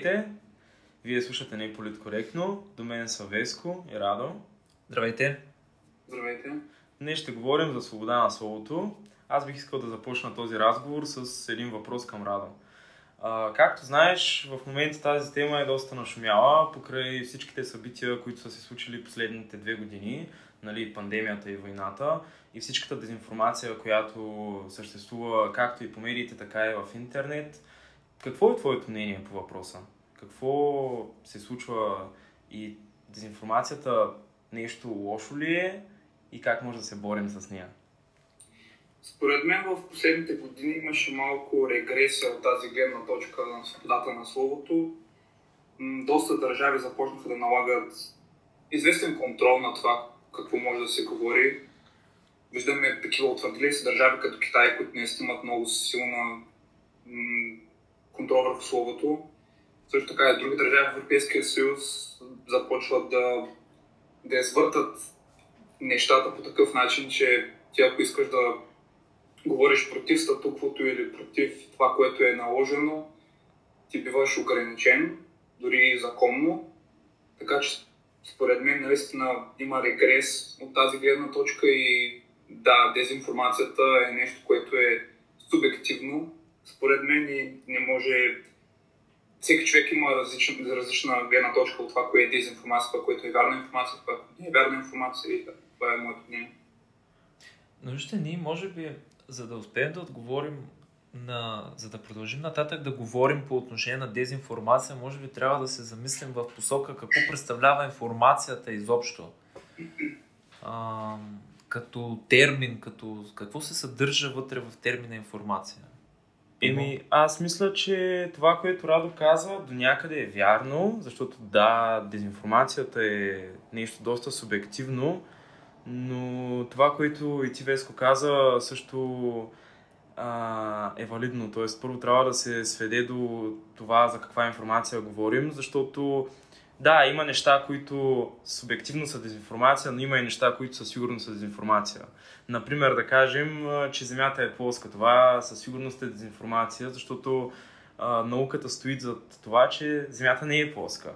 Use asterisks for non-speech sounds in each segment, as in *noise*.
Здравейте! Вие слушате не политкоректно. До мен са Веско и Радо. Здравейте! Здравейте! Днес ще говорим за свобода на словото. Аз бих искал да започна този разговор с един въпрос към Радо. А, както знаеш, в момента тази тема е доста нашумяла покрай всичките събития, които са се случили последните две години, нали, пандемията и войната и всичката дезинформация, която съществува както и по медиите, така и в интернет. Какво е твоето мнение по въпроса? Какво се случва и дезинформацията нещо лошо ли е и как може да се борим с нея? Според мен в последните години имаше малко регресия от тази гледна точка на свободата на словото. Доста държави започнаха да налагат известен контрол на това какво може да се говори. Виждаме такива утвърдили се държави като Китай, които не имат много силна контрол върху словото. Също така и други държави в Европейския съюз започват да, да извъртат нещата по такъв начин, че ти ако искаш да говориш против статуквото или против това, което е наложено, ти биваш ограничен, дори законно. Така че според мен наистина има регрес от тази гледна точка и да, дезинформацията е нещо, което е субективно. Според мен не може всеки човек има различна, различна гледна точка от това, кое е дезинформация, това, което е вярна информация, това, не е вярна информация и това е моето мнение. Но вижте, ние може би за да успеем да отговорим на, за да продължим нататък да говорим по отношение на дезинформация, може би трябва да се замислим в посока какво представлява информацията изобщо. А, като термин, като какво се съдържа вътре в термина информация. Еми, аз мисля, че това, което Радо каза, до някъде е вярно, защото да, дезинформацията е нещо доста субективно, но това, което и ти Веско каза, също а, е валидно. Тоест, първо трябва да се сведе до това за каква информация говорим, защото да, има неща, които субективно са дезинформация, но има и неща, които със сигурност са дезинформация. Например, да кажем, че Земята е плоска. Това със сигурност е дезинформация, защото а, науката стои за това, че Земята не е плоска.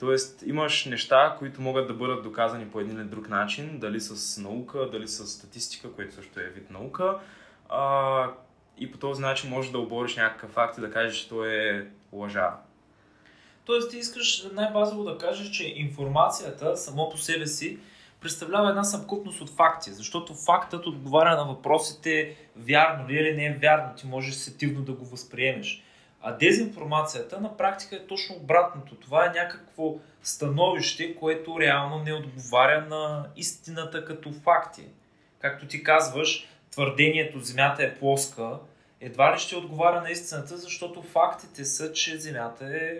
Тоест, имаш неща, които могат да бъдат доказани по един или друг начин, дали с наука, дали с статистика, което също е вид наука. А, и по този начин можеш да обориш някакъв факт и да кажеш, че то е лъжа. Тоест, ти искаш най-базово да кажеш, че информацията само по себе си представлява една съвкупност от факти, защото фактът отговаря на въпросите вярно ли или не е вярно. Ти можеш сетивно да го възприемеш. А дезинформацията на практика е точно обратното. Това е някакво становище, което реално не отговаря на истината като факти. Както ти казваш, твърдението Земята е плоска, едва ли ще отговаря на истината, защото фактите са, че Земята е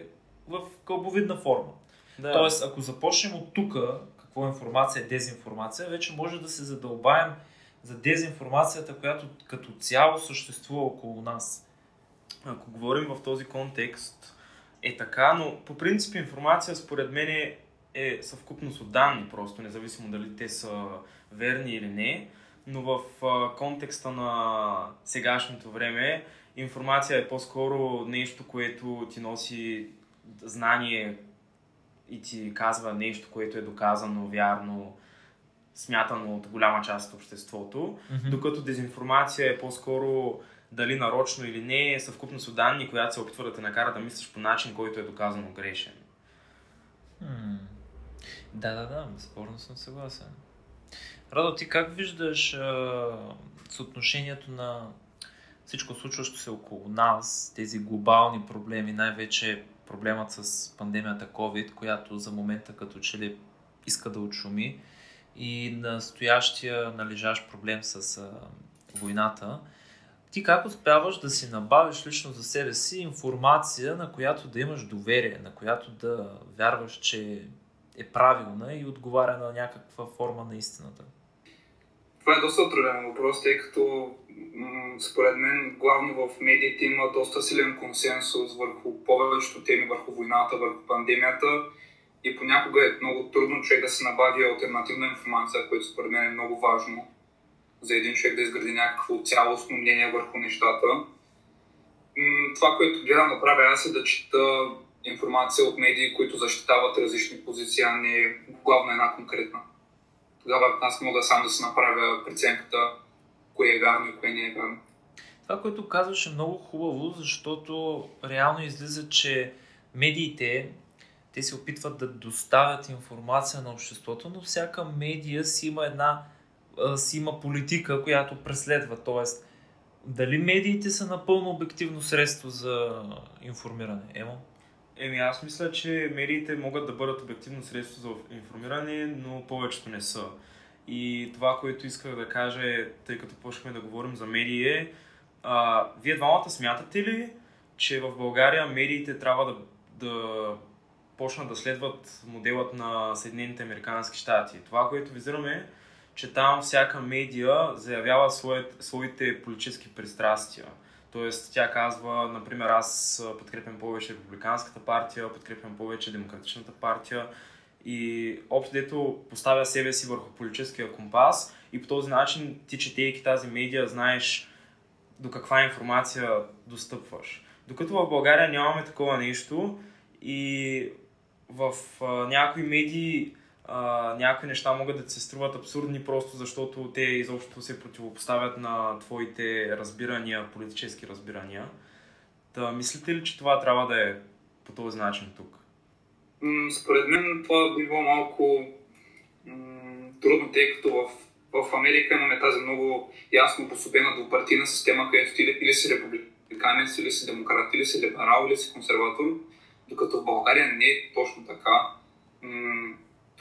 в кълбовидна форма. Да. Тоест, ако започнем от тук, какво е информация е дезинформация, вече може да се задълбаем за дезинформацията, която като цяло съществува около нас ако говорим в този контекст, е така, но по принцип информация според мен е, е съвкупност от данни просто, независимо дали те са верни или не, но в а, контекста на сегашното време информация е по-скоро нещо, което ти носи знание и ти казва нещо, което е доказано, вярно, смятано от голяма част от обществото, mm-hmm. докато дезинформация е по-скоро дали нарочно или не, е съвкупност от данни, която се опитва да те накара да мислиш по начин, който е доказано грешен. Hmm. Да, да, да, безспорно съм съгласен. Радо, ти как виждаш а, съотношението на всичко случващо се около нас, тези глобални проблеми, най-вече проблемът с пандемията COVID, която за момента като че ли иска да отшуми и настоящия належащ проблем с а, войната. Ти как успяваш да си набавиш лично за себе си информация, на която да имаш доверие, на която да вярваш, че е правилна и отговаря на някаква форма на истината? Това е доста труден въпрос, тъй като според мен главно в медиите има доста силен консенсус върху повечето теми, върху войната, върху пандемията и понякога е много трудно човек да се набави альтернативна информация, което според мен е много важно за един човек да изгради някакво цялостно мнение върху нещата. Това, което гледам да правя аз е да чета информация от медии, които защитават различни позиции, а не главно една конкретна. Тогава аз мога сам да се направя преценката, кое е вярно и кое не е вярно. Това, което казваш е много хубаво, защото реално излиза, че медиите те се опитват да доставят информация на обществото, но всяка медия си има една си има политика, която преследва. Тоест, дали медиите са напълно обективно средство за информиране? Емо? Еми, аз мисля, че медиите могат да бъдат обективно средство за информиране, но повечето не са. И това, което исках да кажа е, тъй като почнахме да говорим за медии, е, а, вие двамата смятате ли, че в България медиите трябва да, да почнат да следват моделът на Съединените Американски щати? Това, което визираме е, че там всяка медия заявява своите, своите политически пристрастия. Тоест, тя казва, например, аз подкрепям повече Републиканската партия, подкрепям повече Демократичната партия и общо дето поставя себе си върху политическия компас и по този начин ти, четейки тази медия, знаеш до каква информация достъпваш. Докато в България нямаме такова нещо и в а, някои медии а, някои неща могат да се струват абсурдни просто защото те изобщо се противопоставят на твоите разбирания, политически разбирания. Та, мислите ли, че това трябва да е по този начин тук? Според мен това би било малко м- трудно, тъй като в, в Америка имаме тази много ясно пособена двупартийна система, където ти или си републиканец, или си демократ, или си либерал, или си консерватор, докато в България не е точно така. М-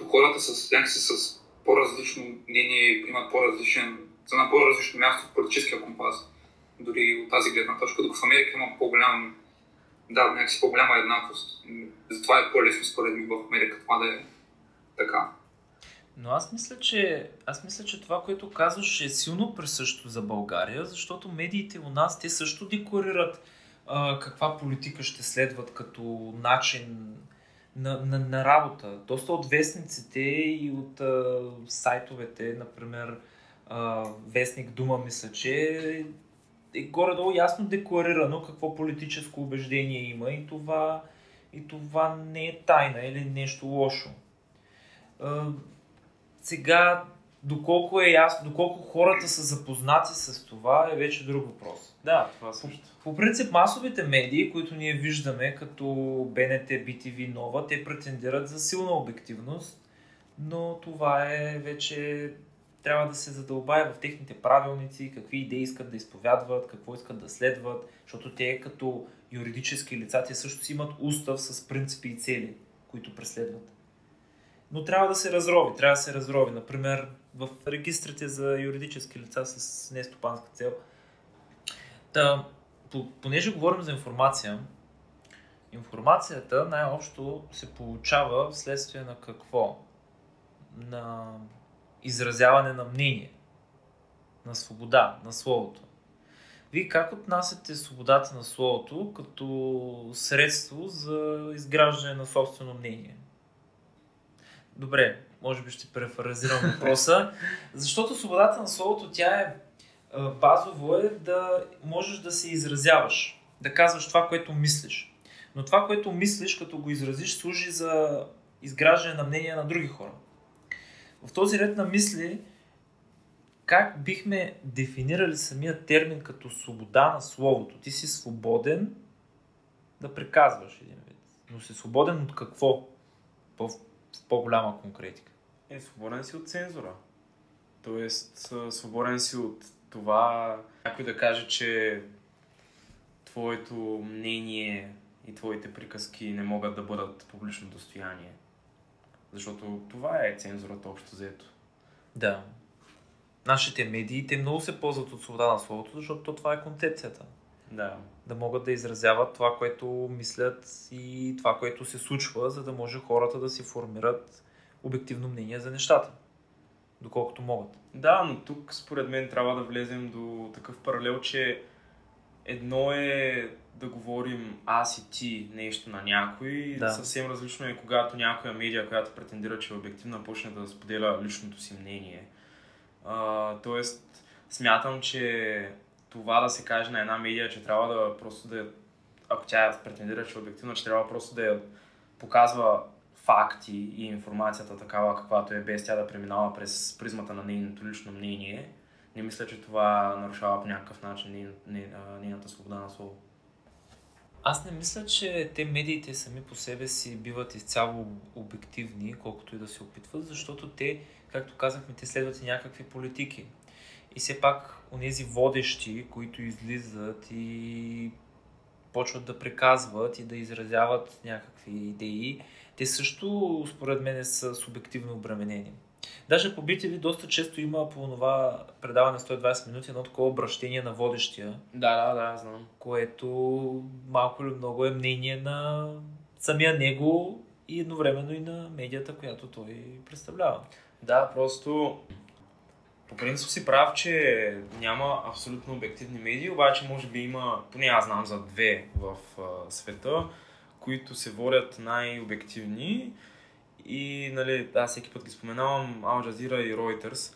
хората с някакси с по-различно мнение имат по-различен, са на по-различно място в политическия компас. Дори от тази гледна точка, докато в Америка има по-голям, да, някакси по-голяма еднаквост. Затова е по-лесно според мен в Америка това да е така. Но аз мисля, че, аз мисля, че това, което казваш е силно присъщо за България, защото медиите у нас, те също декларират а, каква политика ще следват като начин на, на, на работа. Доста от вестниците и от а, сайтовете, например, а, вестник Дума, мисля, че е горе-долу ясно декларирано какво политическо убеждение има и това, и това не е тайна или нещо лошо. А, сега Доколко е ясно, доколко хората са запознати с това е вече друг въпрос. Да, това също. По, по принцип масовите медии, които ние виждаме като БНТ, BTV, Нова, те претендират за силна обективност, но това е вече трябва да се задълбае в техните правилници, какви идеи искат да изповядват, какво искат да следват, защото те като юридически лица, те също си имат устав с принципи и цели, които преследват. Но трябва да се разрови, трябва да се разрови. Например, в регистрите за юридически лица с нестопанска цел. Та, понеже говорим за информация, информацията най-общо се получава вследствие на какво? На изразяване на мнение, на свобода, на словото. Вие как отнасяте свободата на словото като средство за изграждане на собствено мнение? Добре, може би ще префразирам въпроса, *laughs* защото свободата на словото, тя е базово е да можеш да се изразяваш, да казваш това, което мислиш. Но това, което мислиш, като го изразиш, служи за изграждане на мнения на други хора. В този ред на мисли, как бихме дефинирали самия термин като свобода на словото? Ти си свободен да приказваш един вид. Но си свободен от какво? В по-голяма конкретика. Е, свободен си от цензура. Тоест, свободен си от това някой да каже, че твоето мнение и твоите приказки не могат да бъдат публично достояние. Защото това е цензурата общо взето. Да. Нашите медии, те много се ползват от свобода на словото, защото това е концепцията. Да. Да могат да изразяват това, което мислят и това, което се случва, за да може хората да си формират обективно мнение за нещата. Доколкото могат. Да, но тук според мен трябва да влезем до такъв паралел, че едно е да говорим аз и ти нещо на някой. Да. Съвсем различно е когато някоя медия, която претендира, че е обективна, почне да споделя личното си мнение. А, тоест, смятам, че това да се каже на една медия, че трябва да просто да ако тя претендира, че е обективна, че трябва просто да я показва факти и информацията такава, каквато е, без тя да преминава през призмата на нейното лично мнение, не мисля, че това нарушава по някакъв начин нейната свобода на слово. Аз не мисля, че те медиите сами по себе си биват изцяло обективни, колкото и да се опитват, защото те, както казахме, те следват и някакви политики. И все пак, онези водещи, които излизат и почват да приказват и да изразяват някакви идеи, те също, според мен, са субективно обременени. Даже по BTV доста често има по това предаване 120 минути едно такова обращение на водещия. Да, да, да, знам. Което малко или много е мнение на самия него и едновременно и на медията, която той представлява. Да, просто по принцип си прав, че няма абсолютно обективни медии, обаче може би има, поне аз знам за две в а, света, които се водят най-обективни и нали, аз всеки път ги споменавам Al Jazeera и Reuters.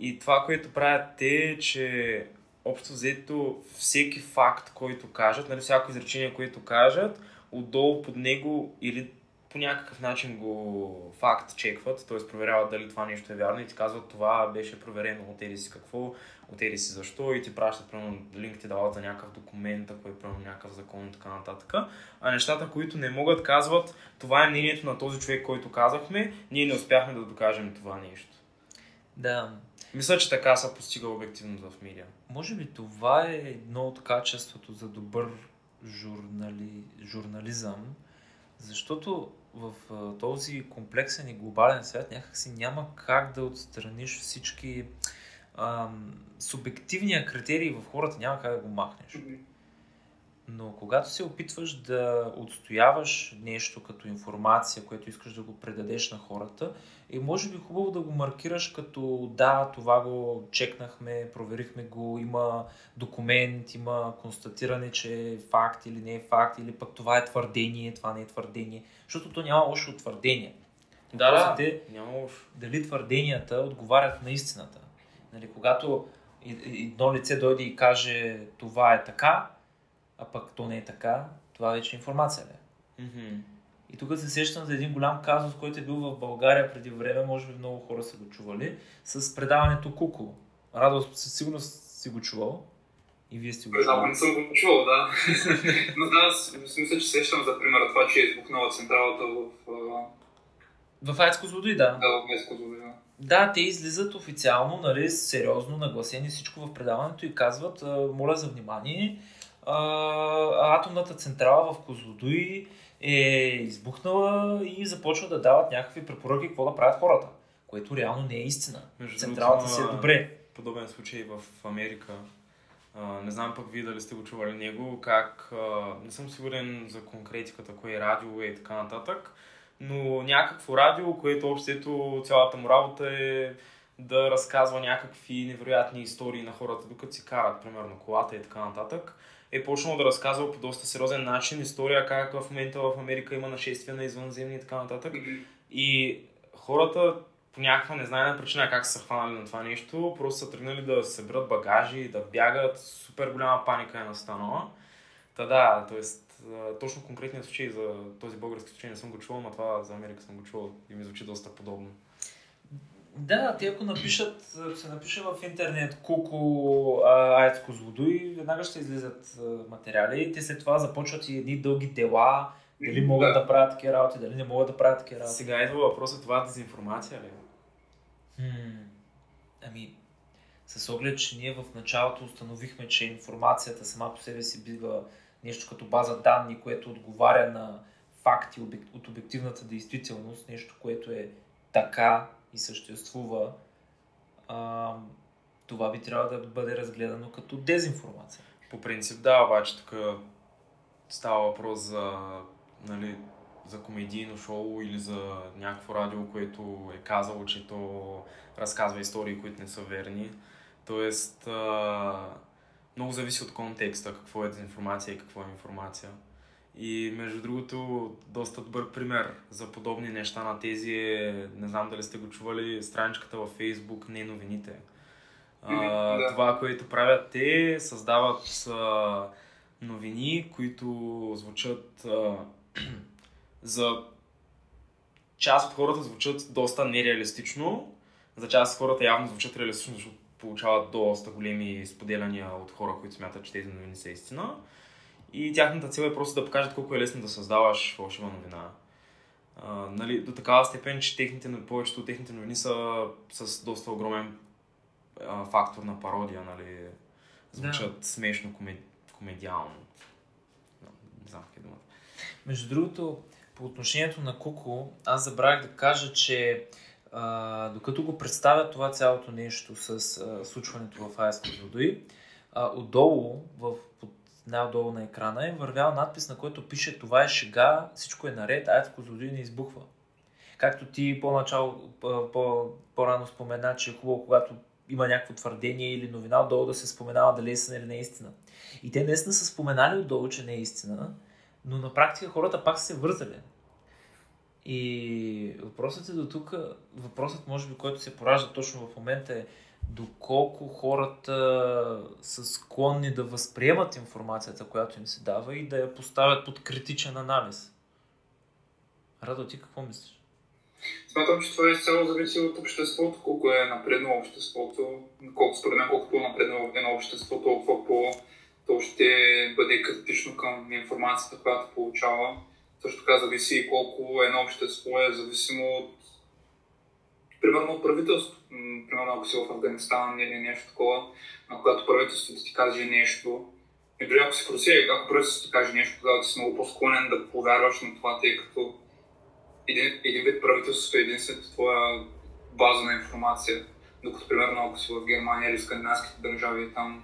И това, което правят те, е, че общо взето всеки факт, който кажат, нали, всяко изречение, което кажат, отдолу под него или по някакъв начин го факт чекват, т.е. проверяват дали това нещо е вярно и ти казват това беше проверено от еди си какво, от еди си защо и ти пращат, примерно, линк ти дават за някакъв документ, ако е примерно някакъв закон и така нататък. А нещата, които не могат, казват това е мнението на този човек, който казахме, ние не успяхме да докажем това нещо. Да. Мисля, че така се постига обективност в медиа. Може би това е едно от качеството за добър журнали... журнализъм, защото в този комплексен и глобален свят някакси няма как да отстраниш всички ам, субективния критерий в хората, няма как да го махнеш. Но когато се опитваш да отстояваш нещо като информация, което искаш да го предадеш на хората, е може би хубаво да го маркираш като да, това го чекнахме, проверихме го, има документ, има констатиране, че е факт или не е факт, или пък това е твърдение, това не е твърдение, защото то няма лошо твърдение. Да, да, е, няма лошо. Дали твърденията отговарят на истината. Нали, когато едно лице дойде и каже това е така, а пък то не е така, това вече е информация. Ли? Mm-hmm. И тук се сещам за един голям казус, който е бил в България преди време, може би много хора са го чували, с предаването Куко. Радо, със сигурност си го чувал. И вие сте го чували. Да, не съм го чувал, да. *laughs* Но да, мисля, че сещам за примера това, че е избухнала централата в... В Айцко Злодой, да. Да, в Айцко Злодой, да. Да, те излизат официално, нали, сериозно нагласени всичко в предаването и казват, моля за внимание, а, атомната централа в Козлодуй е избухнала и започва да дават някакви препоръки какво да правят хората, което реално не е истина. Между Централата си е добре. Подобен случай в Америка. А, не знам пък вие дали сте го чували него, как, а, не съм сигурен за конкретиката, кое е радио е и така нататък, но някакво радио, което общото цялата му работа е да разказва някакви невероятни истории на хората, докато си карат, примерно, колата и така нататък е почнал да разказва по доста сериозен начин история как в момента в Америка има нашествия на извънземни и така нататък. И хората по някаква незнайна причина как са хванали на това нещо, просто са тръгнали да съберат багажи, да бягат, супер голяма паника е настанала. Та да, т.е. точно конкретният случай за този български случай не съм го чувал, но това за Америка съм го чувал и ми звучи доста подобно. Да, те ако напишат, ако се напише в интернет Куко Айцко Злодой, веднага ще излизат материали. Те след това започват и едни дълги дела, дали могат да. да правят такива работи, дали не могат да правят такива работи. Сега идва въпросът, това дезинформация ли? Хм, ами, с оглед, че ние в началото установихме, че информацията сама по себе си бива нещо като база данни, което отговаря на факти от обективната действителност, нещо, което е така и съществува, а, това би трябвало да бъде разгледано като дезинформация. По принцип да, обаче тук става въпрос за, нали, за комедийно шоу или за някакво радио, което е казало, че то разказва истории, които не са верни. Тоест, а, много зависи от контекста, какво е дезинформация и какво е информация. И между другото, доста добър пример за подобни неща на тези е, не знам дали сте го чували, страничката във Facebook Не новините. А, да. Това, което правят те, създават а, новини, които звучат а, *clears throat* за част от хората звучат доста нереалистично, за част от хората явно звучат реалистично, защото получават доста големи споделяния от хора, които смятат, че тези новини са истина. И тяхната цел е просто да покажат колко е лесно да създаваш фалшива новина. А, нали, до такава степен, че техните, повечето от техните новини са с доста огромен а, фактор на пародия, нали, звучат да. смешно, комед... комедиално. Не знам как е думата. Между другото, по отношението на Куко, аз забравих да кажа, че а, докато го представят това цялото нещо с а, случването в АЕС Козлодуи, отдолу, в, под най-отдолу на екрана е вървял надпис, на който пише това е шега, всичко е наред, АЕЦ Козлодуи не избухва. Както ти по-начало, по, по-рано спомена, че е хубаво, когато има някакво твърдение или новина отдолу да се споменава дали е истина или не е истина. И те наистина са споменали отдолу, че не е истина, но на практика хората пак са се вързали. И въпросът е до тук, въпросът може би, който се поражда точно в момента е доколко хората са склонни да възприемат информацията, която им се дава и да я поставят под критичен анализ. Радо, ти какво мислиш? Смятам, че това е изцяло зависи от обществото, колко е напреднало обществото, колко според мен, колко по-напреднало е на обществото, толкова по то ще бъде критично към информацията, която получава. Също така зависи и колко едно общество е зависимо от примерно от правителството. Примерно ако си в Афганистан или нещо такова, а когато правителството ти каже нещо, и дори ако си в Русия, ако правителството ти каже нещо, тогава ти си много по-склонен да повярваш на това, тъй като един, един вид правителството е единствената твоя база на информация. Докато, примерно, ако си в Германия или скандинавските държави, там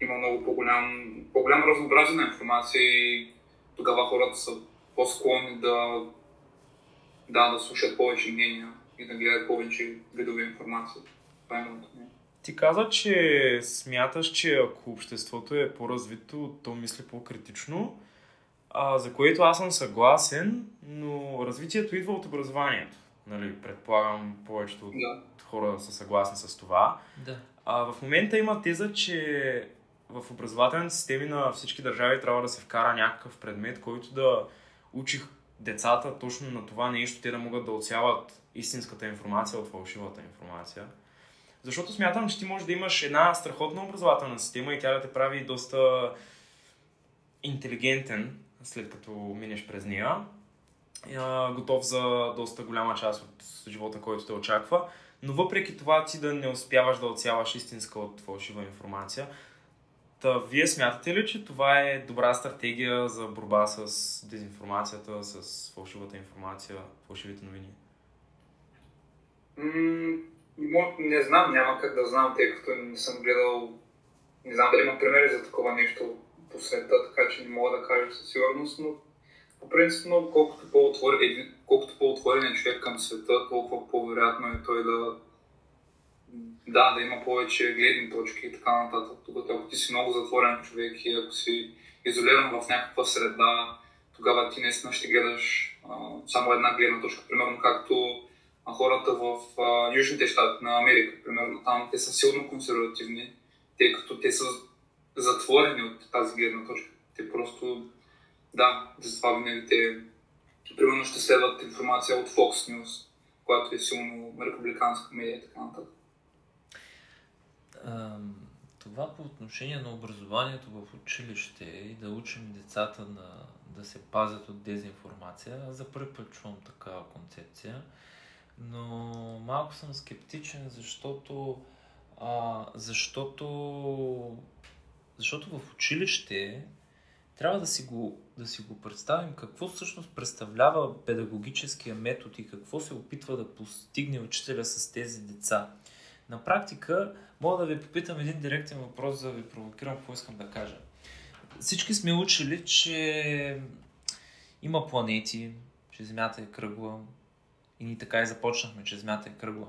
има много по-голям, по-голям разнообразие на информация и тогава хората са по-склонни да, да, да слушат повече мнения и да гледат повече видове информация. Това е Ти каза, че смяташ, че ако обществото е по-развито, то мисли по-критично, а, за което аз съм съгласен, но развитието идва от образованието. Нали, предполагам, повечето от да. хора са съгласни с това. Да. А, в момента има теза, че в образователните системи на всички държави трябва да се вкара някакъв предмет, който да учи децата точно на това нещо, те да могат да отсяват истинската информация от фалшивата информация. Защото смятам, че ти можеш да имаш една страхотна образователна система и тя да те прави доста интелигентен, след като минеш през нея. Готов за доста голяма част от живота, който те очаква. Но въпреки това ти да не успяваш да отсяваш истинска от фалшива информация, Та, вие смятате ли, че това е добра стратегия за борба с дезинформацията, с фалшивата информация, фалшивите новини? Не знам, няма как да знам, тъй като не съм гледал, не знам дали има примери за такова нещо по света, така че не мога да кажа със сигурност, но по принцип, колкото, по-отворен, колкото по-отворен е човек към света, толкова по-вероятно е той да да, да има повече гледни точки и така нататък. Докато ако ти си много затворен човек и ако си изолиран в някаква среда, тогава ти наистина ще гледаш а, само една гледна точка. Примерно както хората в а, Южните щати на Америка, примерно. Там те са силно консервативни, тъй като те са затворени от тази гледна точка. Те просто, да, затова винаги те примерно ще следват информация от Fox News, която е силно републиканска медия и така нататък. Това по отношение на образованието в училище и да учим децата на, да се пазят от дезинформация, аз за първи път чувам такава концепция, но малко съм скептичен, защото а, защото защото в училище трябва да си, го, да си го представим какво всъщност представлява педагогическия метод и какво се опитва да постигне учителя с тези деца. На практика, мога да ви попитам един директен въпрос, за да ви провокирам какво искам да кажа. Всички сме учили, че има планети, че Земята е кръгла. И ние така и започнахме, че Земята е кръгла.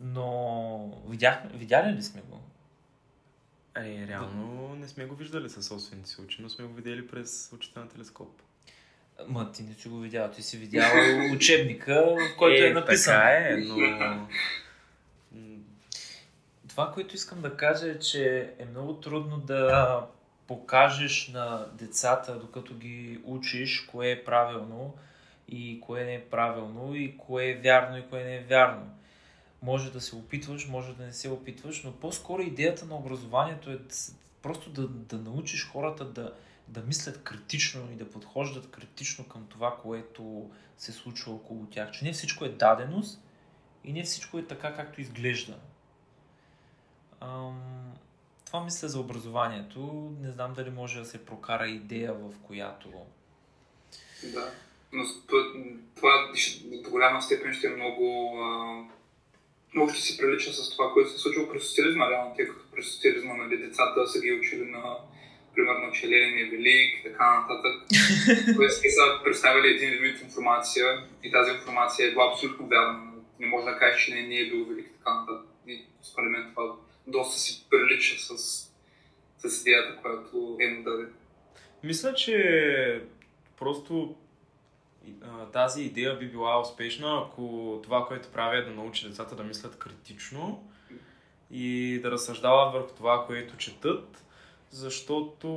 Но видяхме, видяли ли сме го? Е, реално не сме го виждали със собствените си очи, но сме го видели през очите на телескоп. Ма ти не си го видял, ти си видял *laughs* учебника, в който е, е написан. Така е, но *laughs* това, което искам да кажа е, че е много трудно да покажеш на децата, докато ги учиш, кое е правилно и кое не е правилно и кое е вярно и кое не е вярно. Може да се опитваш, може да не се опитваш, но по-скоро идеята на образованието е просто да, да научиш хората да, да мислят критично и да подхождат критично към това, което се случва около тях. Че не всичко е даденост и не всичко е така, както изглежда. Ам, това мисля за образованието. Не знам дали може да се прокара идея, в която... Да, но това до голяма степен ще е много... много ще си прилича с това, което се е случва през социализма, реално, тъй като през социализма нали, децата са ги учили на примерно, че Ленин е велик и така нататък. *laughs* Тоест, те са представили един вид информация и тази информация е била абсолютно вярна. Не може да кажеш, че не, не е бил велик и така нататък. И според мен това доста си прилича с, с идеята, която е му даде. Мисля, че просто тази идея би била успешна, ако това, което прави е да научи децата да мислят критично и да разсъждават върху това, което четат, защото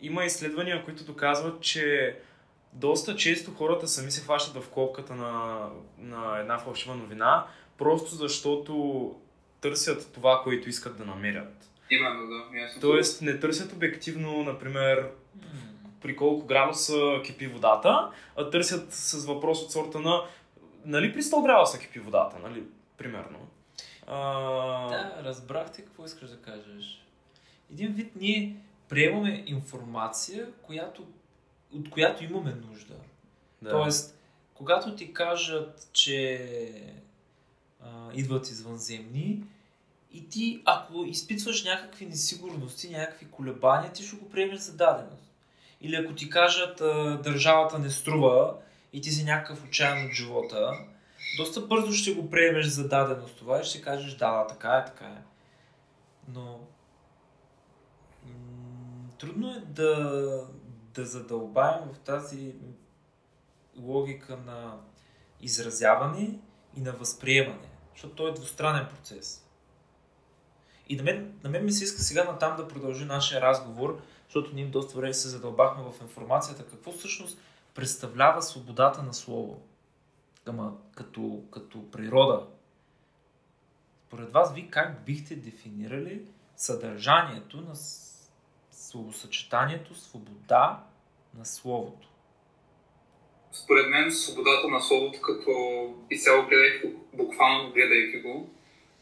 има изследвания, които доказват, че доста често хората сами се хващат в копката на, на една фалшива новина, просто защото търсят това, което искат да намерят. Именно, да. Ясно. Тоест не търсят обективно, например, при колко градуса кипи водата, а търсят с въпрос от сорта на нали при 100 градуса кипи водата, нали? Примерно. А... Да, разбрахте какво искаш да кажеш. Един вид ние приемаме информация, която, от която имаме нужда. Да. Тоест, когато ти кажат, че а, идват извънземни, и ти, ако изпитваш някакви несигурности, някакви колебания, ти ще го приемеш за даденост. Или ако ти кажат държавата не струва и ти си някакъв отчаян от живота, доста бързо ще го приемеш за даденост това и ще кажеш да, така е, така е. Но трудно е да, да задълбаем в тази логика на изразяване и на възприемане, защото то е двустранен процес. И на мен, на мен ми се иска сега натам да продължи нашия разговор, защото ние доста време се задълбахме в информацията. Какво всъщност представлява свободата на слово? Ама, като, като природа. Според вас, ви как бихте дефинирали съдържанието на словосъчетанието свобода на словото? Според мен свободата на словото, като изцяло гледайки, буквално гледайки го,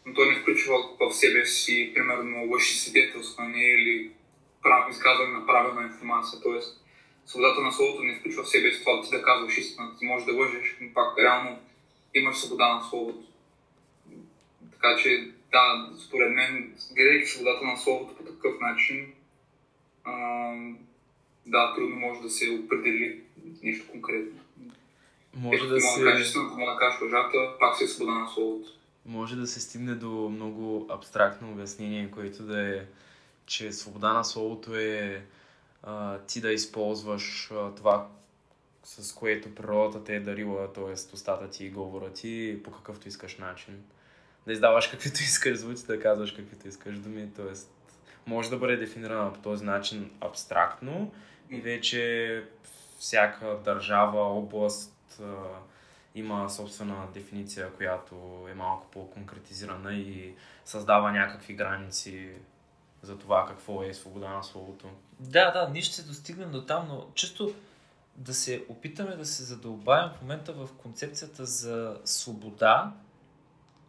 но той не включва в себе си, примерно, лъжи свидетелстване или изказване на правилна информация. Тоест, свободата на словото не включва в себе си това да ти да казваш истината. Ти можеш да лъжеш, но пак реално имаш свобода на словото. Така че, да, според мен, гледайки свободата на словото по такъв начин, а, да, трудно може да се определи нещо конкретно. Може да се... Кажеш, да кажеш лъжата, пак си е свобода на словото може да се стигне до много абстрактно обяснение, което да е, че свобода на словото е а, ти да използваш а, това, с което природата те е дарила, т.е. устата ти и говора ти по какъвто искаш начин. Да издаваш каквито *laughs* искаш звуци, да казваш каквито искаш думи, т.е. може да бъде дефинирана по този начин абстрактно и вече всяка държава, област, има собствена дефиниция, която е малко по-конкретизирана и създава някакви граници за това какво е свобода на словото. Да, да, ние ще се достигнем до там, но чисто да се опитаме да се задълбаем в момента в концепцията за свобода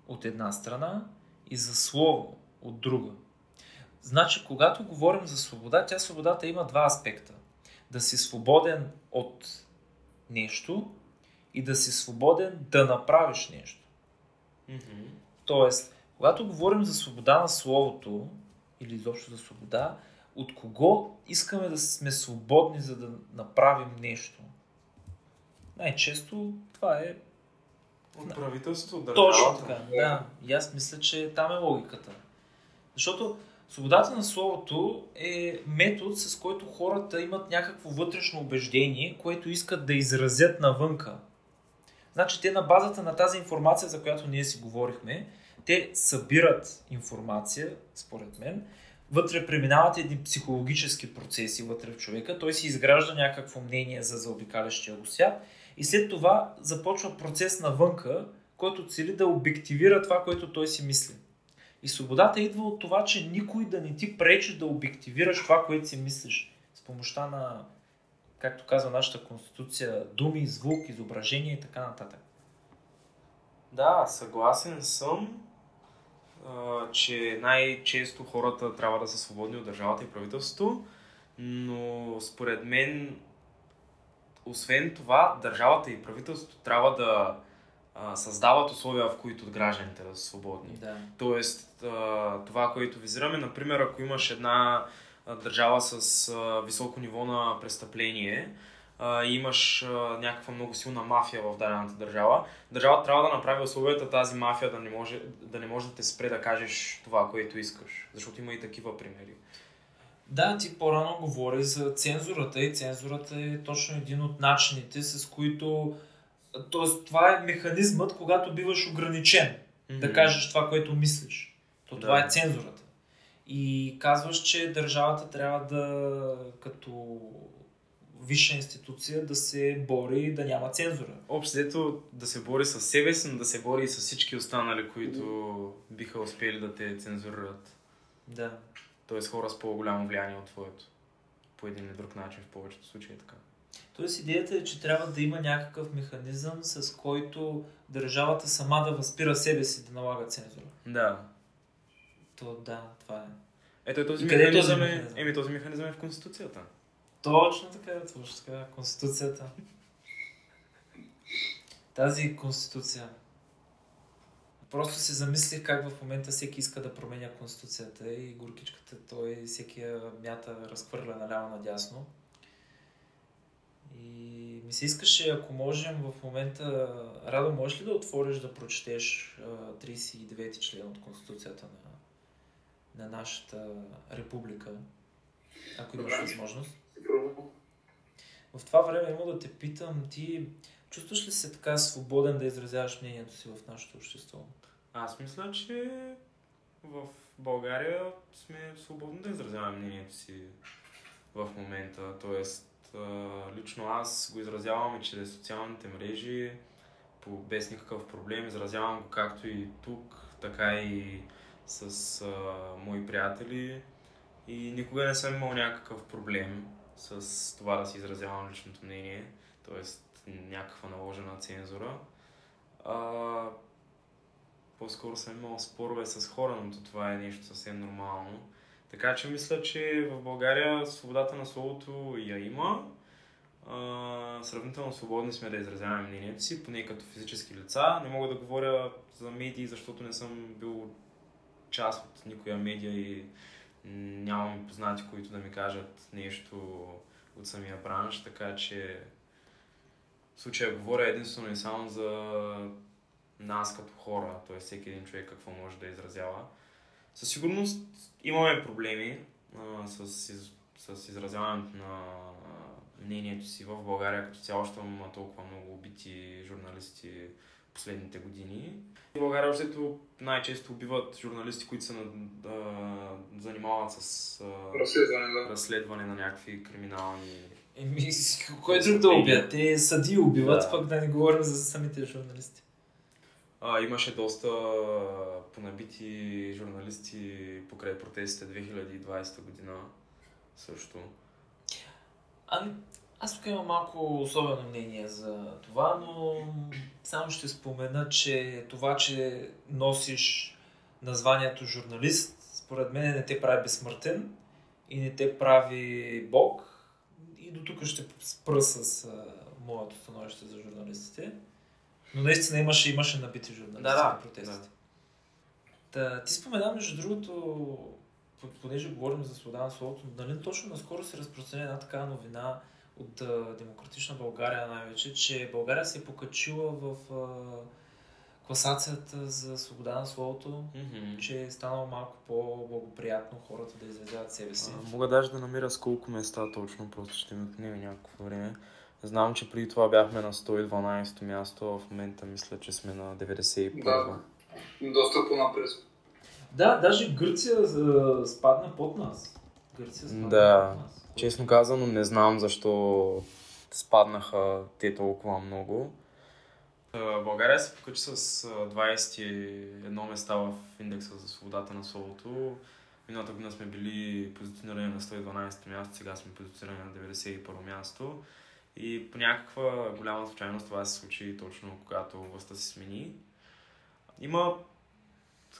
от една страна и за слово от друга. Значи, когато говорим за свобода, тя свободата има два аспекта. Да си свободен от нещо и да си свободен да направиш нещо. Mm-hmm. Тоест, когато говорим за свобода на словото, или изобщо за свобода, от кого искаме да сме свободни, за да направим нещо? Най-често това е... От правителството, от държавата. Точно така, да. И аз мисля, че там е логиката. Защото свободата на словото е метод, с който хората имат някакво вътрешно убеждение, което искат да изразят навънка. Значи те на базата на тази информация, за която ние си говорихме, те събират информация, според мен, вътре преминават едни психологически процеси вътре в човека, той си изгражда някакво мнение за заобикалящия го свят и след това започва процес навънка, който цели да обективира това, което той си мисли. И свободата идва от това, че никой да не ти пречи да обективираш това, което си мислиш. С помощта на, както казва нашата конституция, думи, звук, изображение и така нататък. Да, съгласен съм, а, че най-често хората трябва да са свободни от държавата и правителството, но според мен, освен това, държавата и правителството трябва да а, създават условия, в които гражданите да са свободни. Да. Тоест, а, това, което визираме, например, ако имаш една държава с а, високо ниво на престъпление, а, имаш а, някаква много силна мафия в дадената държава, държавата трябва да направи условията тази мафия да не може да, не може да те спре да кажеш това, което искаш. Защото има и такива примери. Да, ти по-рано говори за цензурата и цензурата е точно един от начините, с които... Тоест, това е механизмът, когато биваш ограничен mm-hmm. да кажеш това, което мислиш. То това Да. е цензурата. И казваш, че държавата трябва да, като висша институция, да се бори и да няма цензура. Общо да се бори с себе си, но да се бори и с всички останали, които биха успели да те цензурират. Да. Тоест хора с по-голямо влияние от твоето. По един или друг начин, в повечето случаи е така. Тоест идеята е, че трябва да има някакъв механизъм, с който държавата сама да възпира себе си да налага цензура. Да. То да, това е. Ето и този е механизъм, този е, механизъм? еми, този механизъм е в Конституцията. Точно така, точно така. Конституцията. Тази конституция. Просто се замислих как в момента всеки иска да променя конституцията и горкичката той всеки я мята, разхвърля наляво надясно. И ми се искаше, ако можем в момента, Радо, можеш ли да отвориш да прочетеш а, 39 член от Конституцията на, на нашата република, ако имаш Добре. възможност? В това време има да те питам, ти чувстваш ли се така свободен да изразяваш мнението си в нашето общество? Аз мисля, че в България сме свободни да изразяваме мнението си в момента. Тоест, лично аз го изразявам и чрез социалните мрежи, по, без никакъв проблем. Изразявам го както и тук, така и с а, мои приятели. И никога не съм имал някакъв проблем с това да си изразявам личното мнение, т.е. някаква наложена цензура. А, по-скоро съм имал спорове с хора, но то това е нещо съвсем нормално. Така че мисля, че в България свободата на словото я има. А, сравнително свободни сме да изразяваме мнението си, поне като физически лица. Не мога да говоря за медии, защото не съм бил част от никоя медия и нямам познати, които да ми кажат нещо от самия бранш, така че в случая говоря единствено и само за нас като хора, т.е. всеки един човек какво може да изразява. Със сигурност имаме проблеми а, с, из, с изразяването на мнението си в България като цяло, защото има толкова много убити журналисти последните години. В България общото най-често убиват журналисти, които се на, да, занимават с а, Разследване, да. разследване на някакви криминални Еми, кой друг да убият? Те съди убиват, Да. пък да не говорим за самите журналисти. А, имаше доста понабити журналисти покрай протестите 2020 година също. Ами, аз тук имам малко особено мнение за това, но само ще спомена, че това, че носиш названието журналист, според мен не те прави безсмъртен и не те прави бог. И до тук ще спра с а, моето становище за журналистите. Но наистина имаше, имаше набити журналисти Да, да, на протестите. Та, ти спомена, между другото, понеже говорим за свобода на словото, нали точно наскоро се разпространи една такава новина от а, Демократична България най-вече, че България се е покачила в а, класацията за свобода на словото, Mm-hmm. че е станало малко по-благоприятно хората да изразяват себе си. мога даже да намеря с колко места точно, просто ще ми отнеме някакво време. Знам, че преди това бяхме на 112 място, а в момента мисля, че сме на 91. Да. Доста по-напред. Да, даже Гърция а, спадна под нас. Гърция спадна Да. под нас. Честно казано, не знам защо спаднаха те толкова много. А, България се покачи с а, 21 места в индекса за свободата на словото. Миналата година сме били позиционирани на 112 място, сега сме позиционирани на 91 място. И по някаква голяма случайност това се случи точно когато властта се смени. Има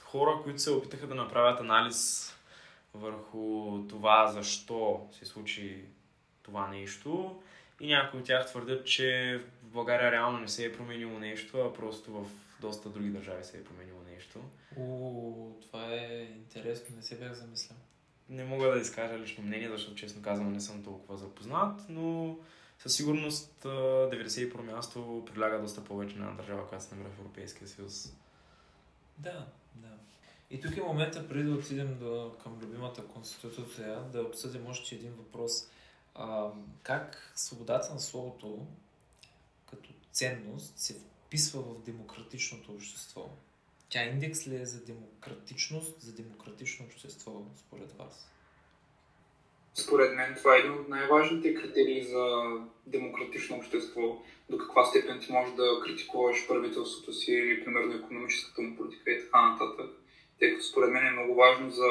хора, които се опитаха да направят анализ върху това защо се случи това нещо. И някои от тях твърдят, че в България реално не се е променило нещо, а просто в доста други държави се е променило нещо. О, това е интересно, не се бях замислял. Не мога да изкажа лично мнение, защото честно казвам не съм толкова запознат, но със сигурност а, 91 място приляга доста повече на държава, която се намира в Европейския съюз. Да, да. И тук е момента, преди да отидем до, към любимата конституция, да обсъдим още един въпрос. А, как свободата на словото като ценност се вписва в демократичното общество? Тя индекс ли е за демократичност, за демократично общество, според вас? Според мен това е един от най-важните критерии за демократично общество. До каква степен ти можеш да критикуваш правителството си или, примерно, економическата му политика и така нататък. Тъй като според мен е много важно за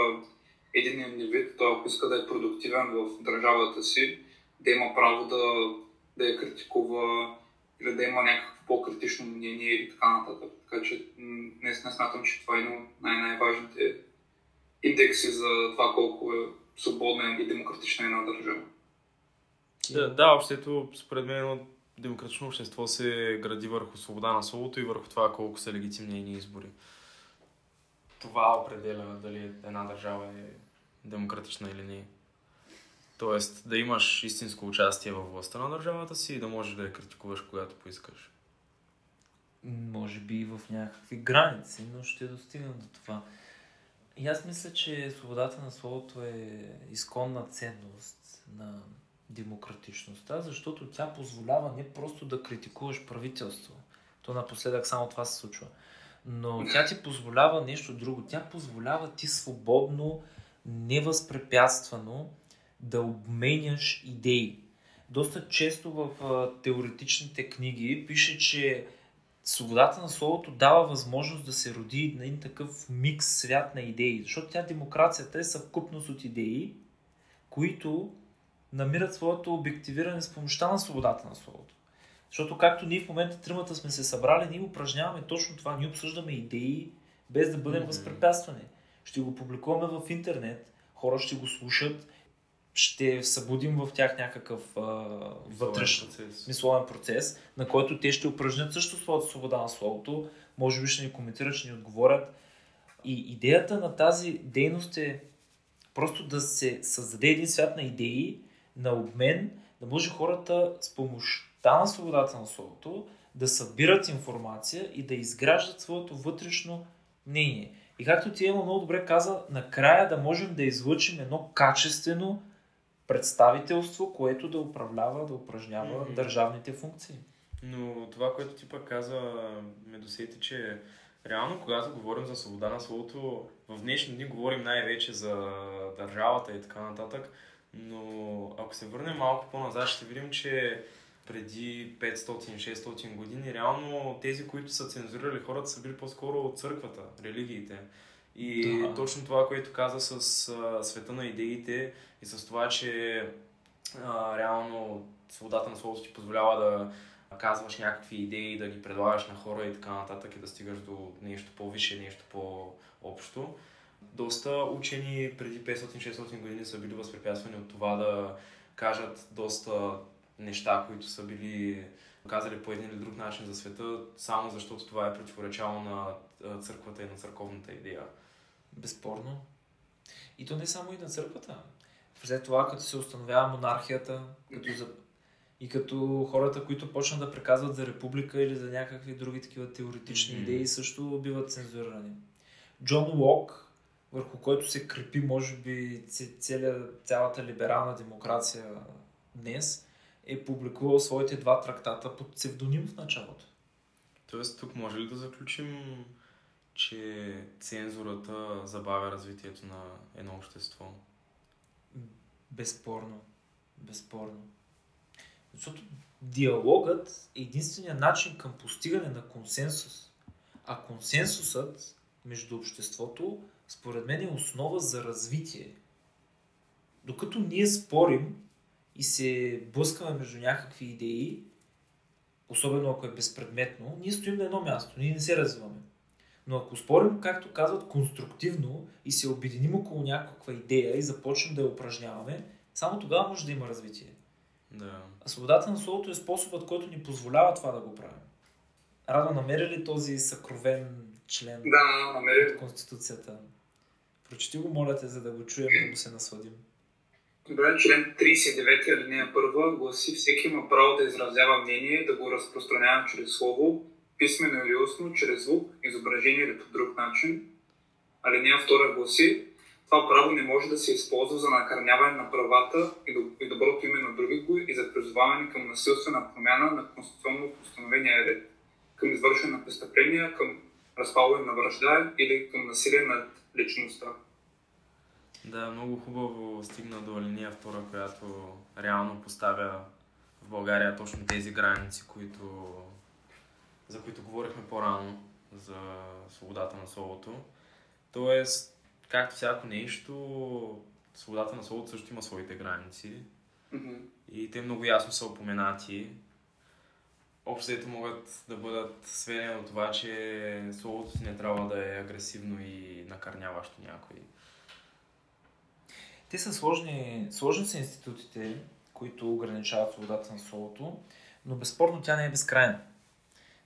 един индивид, той ако иска да е продуктивен в държавата си, да има право да, да я критикува или да има някакво по-критично мнение или така нататък. Така че днес не смятам, че това е най-най-важните индекси за това колко е свободна и демократична една държава. Да, да, общото, според мен, демократично общество се гради върху свобода на словото и върху това колко са легитимни едни избори. Това определя дали една държава е демократична или не. Тоест да имаш истинско участие във властта на държавата си и да можеш да я критикуваш, когато поискаш. Може би в някакви граници, но ще достигна до това. И аз мисля, че свободата на словото е изконна ценност на демократичността, защото тя позволява не просто да критикуваш правителство. То напоследък само това се случва. Но тя ти позволява нещо друго. Тя позволява ти свободно, невъзпрепятствано да обменяш идеи. Доста често в теоретичните книги пише, че свободата на словото дава възможност да се роди на един такъв микс свят на идеи. Защото тя демокрацията е съвкупност от идеи, които намират своето обективиране с помощта на свободата на словото. Защото както ние в момента тримата сме се събрали, ние упражняваме точно това. Ние обсъждаме идеи, без да бъдем Мгм. възпрепятствани. Ще го публикуваме в интернет, хора ще го слушат, ще събудим в тях някакъв а, вътрешен процес. мисловен процес, на който те ще упражнят също своята свобода на словото, може би ще ни коментират, ще ни отговорят. И идеята на тази дейност е просто да се създаде един свят на идеи, на обмен, да може хората с помощта на свободата на словото да събират информация и да изграждат своето вътрешно мнение. И както ти Ема много добре каза, накрая да можем да излъчим едно качествено представителство, което да управлява, да упражнява Мгм. държавните функции. Но това, което ти пък каза, ме досети, че реално, когато говорим за свобода на словото, в днешни дни говорим най-вече за държавата и така нататък, но ако се върнем малко по-назад, ще видим, че преди 500-600 години, реално тези, които са цензурирали хората, са били по-скоро от църквата, религиите. И Да. точно това, което каза с а, света на идеите и с това, че а, реално свободата на словото ти позволява да казваш някакви идеи, да ги предлагаш на хора и така нататък и да стигаш до нещо по-висше, нещо по-общо. Доста учени преди 500-600 години са били възпрепятствани от това да кажат доста неща, които са били казали по един или друг начин за света, само защото това е противоречало на църквата и на църковната идея. Безспорно. И то не само и на църквата. След това, като се установява монархията, като за... и като хората, които почнат да приказват за република или за някакви други такива теоретични Мгм. идеи, също биват цензурирани. Джон Лок, върху който се крепи, може би, ц- целия, цялата либерална демокрация днес, е публикувал своите два трактата под псевдоним в началото. Тоест, тук може ли да заключим, че цензурата забавя развитието на едно общество? Безспорно. Безспорно. Защото диалогът е единствения начин към постигане на консенсус. А консенсусът между обществото, според мен, е основа за развитие. Докато ние спорим и се блъскаме между някакви идеи, особено ако е безпредметно, ние стоим на едно място, ние не се развиваме. Но ако спорим, както казват, конструктивно и се обединим около някаква идея и започнем да я упражняваме, само тогава може да има развитие. Да. А свободата на словото е способът, който ни позволява това да го правим. Радо, намери ли този съкровен член Да, от Конституцията? Прочети го, моля те, за да го чуем, да го се насладим. Добре, член 39 алинея 1 гласи всеки има право да изразява мнение, да го разпространява чрез слово, писмено или устно, чрез звук, изображение или по друг начин. Алинея 2 гласи това право не може да се използва за накърняване на правата и, до, и доброто име на други го и за призоваване към насилствена промяна на конституционно постановения ред, към извършване на престъпления, към разпалване на връжда или към насилие над личността. Да, много хубаво стигна до линия втора, която реално поставя в България точно тези граници, които, за които говорихме по-рано, за свободата на словото. Тоест, както всяко нещо, свободата на словото също има своите граници и те много ясно са упоменати. Общото могат да бъдат сведени до това, че словото си не трябва да е агресивно и накърняващо някой. Те са сложни, сложни са институтите, които ограничават свободата на словото, но безспорно тя не е безкрайна.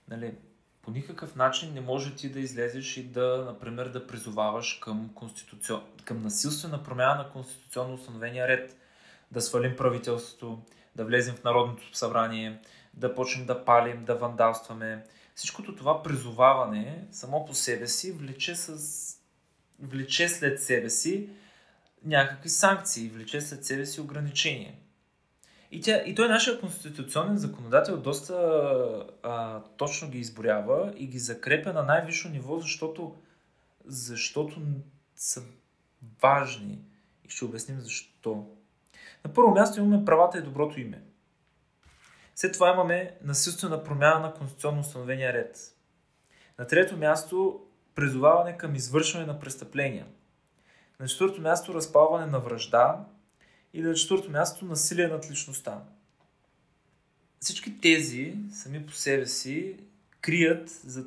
Нали, по никакъв начин не може ти да излезеш и да, например, да призоваваш към, конституцион... към насилствена промяна на конституционно установения ред. Да свалим правителството, да влезем в Народното събрание, да почнем да палим, да вандалстваме. Всичкото това призоваване само по себе си влече, с... влече след себе си някакви санкции, влече след себе си ограничения. И, тя, и той нашия конституционен законодател доста а, точно ги изборява и ги закрепя на най-висше ниво, защото, защото са важни. И ще обясним защо. На първо място имаме правата и доброто име. След това имаме насилствена промяна на конституционно установения ред. На трето място призоваване към извършване на престъпления. На четвърто място разпалване на връжда и на четвърто място насилие над личността. Всички тези сами по себе си крият за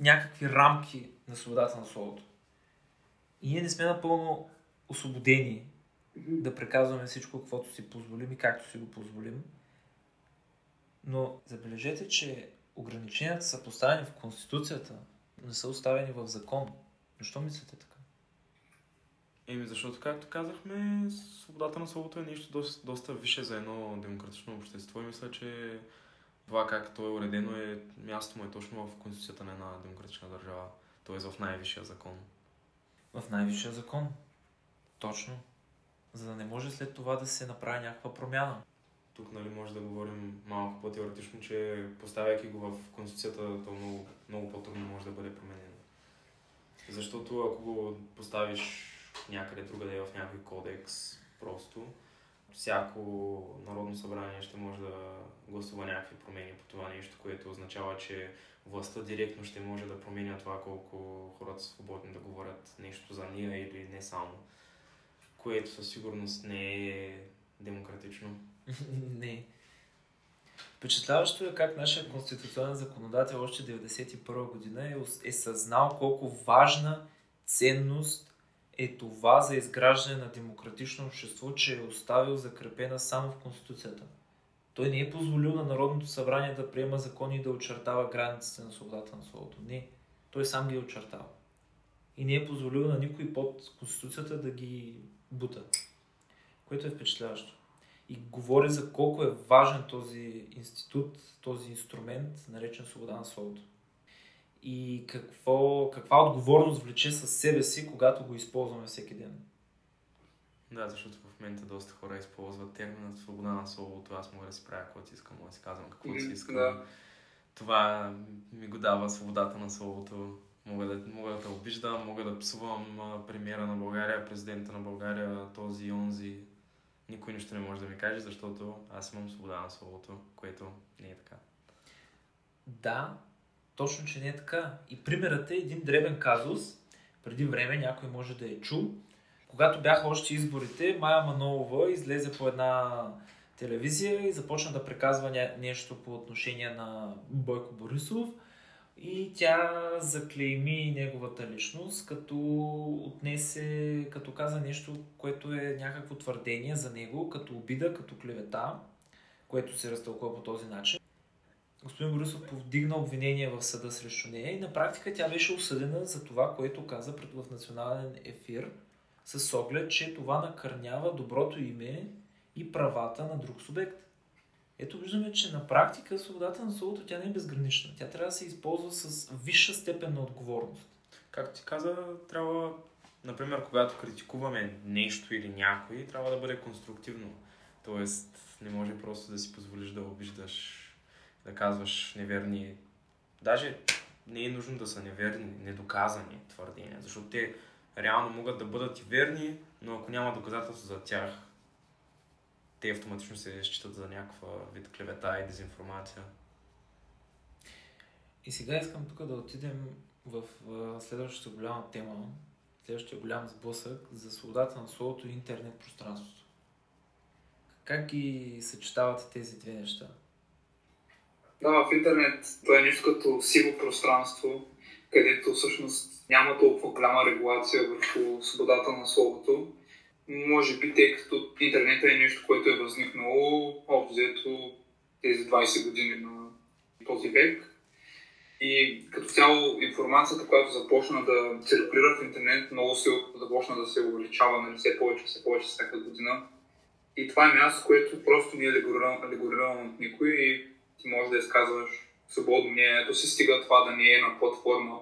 някакви рамки на свободата на словото. И ние не сме напълно освободени да преказваме всичко, каквото си позволим и както си го позволим. Но забележете, че ограниченията са поставени в Конституцията, не са оставени в закон. Защо мислите така? Еми, защото, както казахме, свободата на словото е нещо доста, доста висше за едно демократично общество и мисля, че това как то е уредено е, мястото му е точно в Конституцията на една демократична държава, т.е. в най-висшия закон. В най-висшия закон. Точно. За да не може след това да се направи някаква промяна. Тук нали, може да говорим малко по-теоретично, че поставяйки го в Конституцията, то много, много по-трудно може да бъде променено. Защото ако го поставиш някъде другаде в някой кодекс, просто всяко народно събрание ще може да гласува някакви промени по това нещо, което означава, че властта директно ще може да променя това колко хората са свободни да говорят нещо за ние или не само, което със сигурност не е демократично. *laughs* не. Впечатляващо е как нашия конституционен законодател още 1991 година е, е съзнал колко важна ценност е това за изграждане на демократично общество, че е оставил закрепена само в Конституцията. Той не е позволил на Народното събрание да приема закони и да очертава границите на свободата на словото. Не. Той сам ги е очертава. И не е позволил на никой под Конституцията да ги бута. Което е впечатляващо. И говори за колко е важен този институт, този инструмент, наречен свобода на словото. И какво, каква отговорност влече със себе си, когато го използваме всеки ден. Да, защото в момента доста хора използват термина свобода на словото. Аз мога да си правя каквото си искам, мога да си казвам каквото си искам. да. Това ми го дава свободата на словото. Мога да, мога да те обиждам, мога да псувам премиера на България, президента на България, този и онзи. Никой нищо не може да ми каже, защото аз имам свобода на словото, което не е така. Да, точно, че не е така. И примерът е един дребен казус. Преди време някой може да е чул. Когато бяха още изборите, Майя Манолова излезе по една телевизия и започна да приказва ня- нещо по отношение на Бойко Борисов. И тя заклейми неговата личност, като отнесе, като каза нещо, което е някакво твърдение за него, като обида, като клевета, което се разтълкува по този начин. Господин Борисов повдигна обвинение в съда срещу нея и на практика тя беше осъдена за това, което каза пред в национален ефир, с оглед, че това накърнява доброто име и правата на друг субект. Ето виждаме, че на практика свободата на словото тя не е безгранична. Тя трябва да се използва с висша степен на отговорност. Както ти каза, трябва, например, когато критикуваме нещо или някой, трябва да бъде конструктивно. Тоест, не може просто да си позволиш да обиждаш, да казваш неверни. Даже не е нужно да са неверни, недоказани твърдения, защото те реално могат да бъдат и верни, но ако няма доказателство за тях, те автоматично се считат за някаква вид клевета и дезинформация. И сега искам тук да отидем в следващата голяма тема, следващия голям сблъсък за свободата на словото и интернет пространството. Как ги съчетавате тези две неща? Да, в интернет това е нещо като сиво пространство, където всъщност няма толкова голяма регулация върху свободата на словото. Може би, тъй като интернет е нещо, което е възникнало общо взето тези 20 години на този век. И като цяло информацията, която започна да циркулира в интернет, много се започна да се увеличава, нали, все повече, все повече всяка година. И това е място, което просто не е регулирано от никой и ти можеш да изказваш свободно мнението си, стига това да не е на платформа,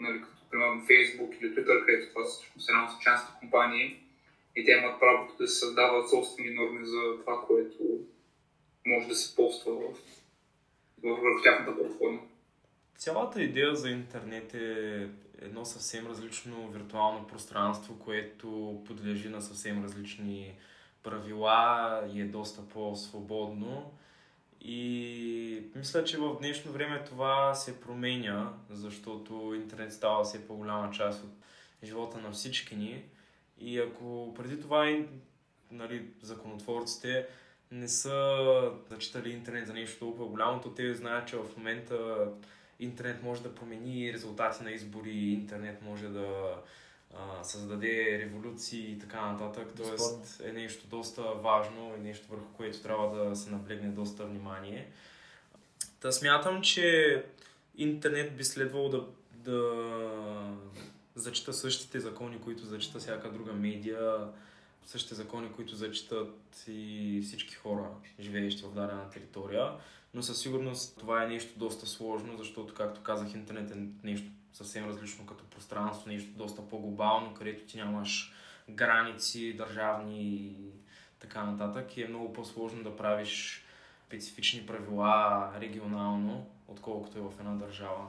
нали, като примерно Facebook или Twitter, където това всъщност е една са частни компании и те имат правото да се създават собствени норми за това, което може да се поства в, в тяхната платформа. Цялата идея за интернет е едно съвсем различно виртуално пространство, което подлежи на съвсем различни правила и е доста по-свободно. И мисля, че в днешно време това се променя, защото интернет става все по-голяма част от живота на всички ни. И ако преди това нали, законотворците не са зачитали интернет за нещо толкова голямо, то те знаят, че в момента интернет може да промени резултати на избори, интернет може да а, създаде революции и така нататък. Тоест е нещо доста важно и нещо върху което трябва да се наблегне доста внимание. Та смятам, че интернет би следвало да, да зачита същите закони, които зачита всяка друга медия, същите закони, които зачитат и всички хора, живеещи в дадена територия. Но със сигурност това е нещо доста сложно, защото, както казах, интернет е нещо съвсем различно като пространство, нещо доста по-глобално, където ти нямаш граници държавни и така нататък. И е много по-сложно да правиш специфични правила регионално, отколкото е в една държава.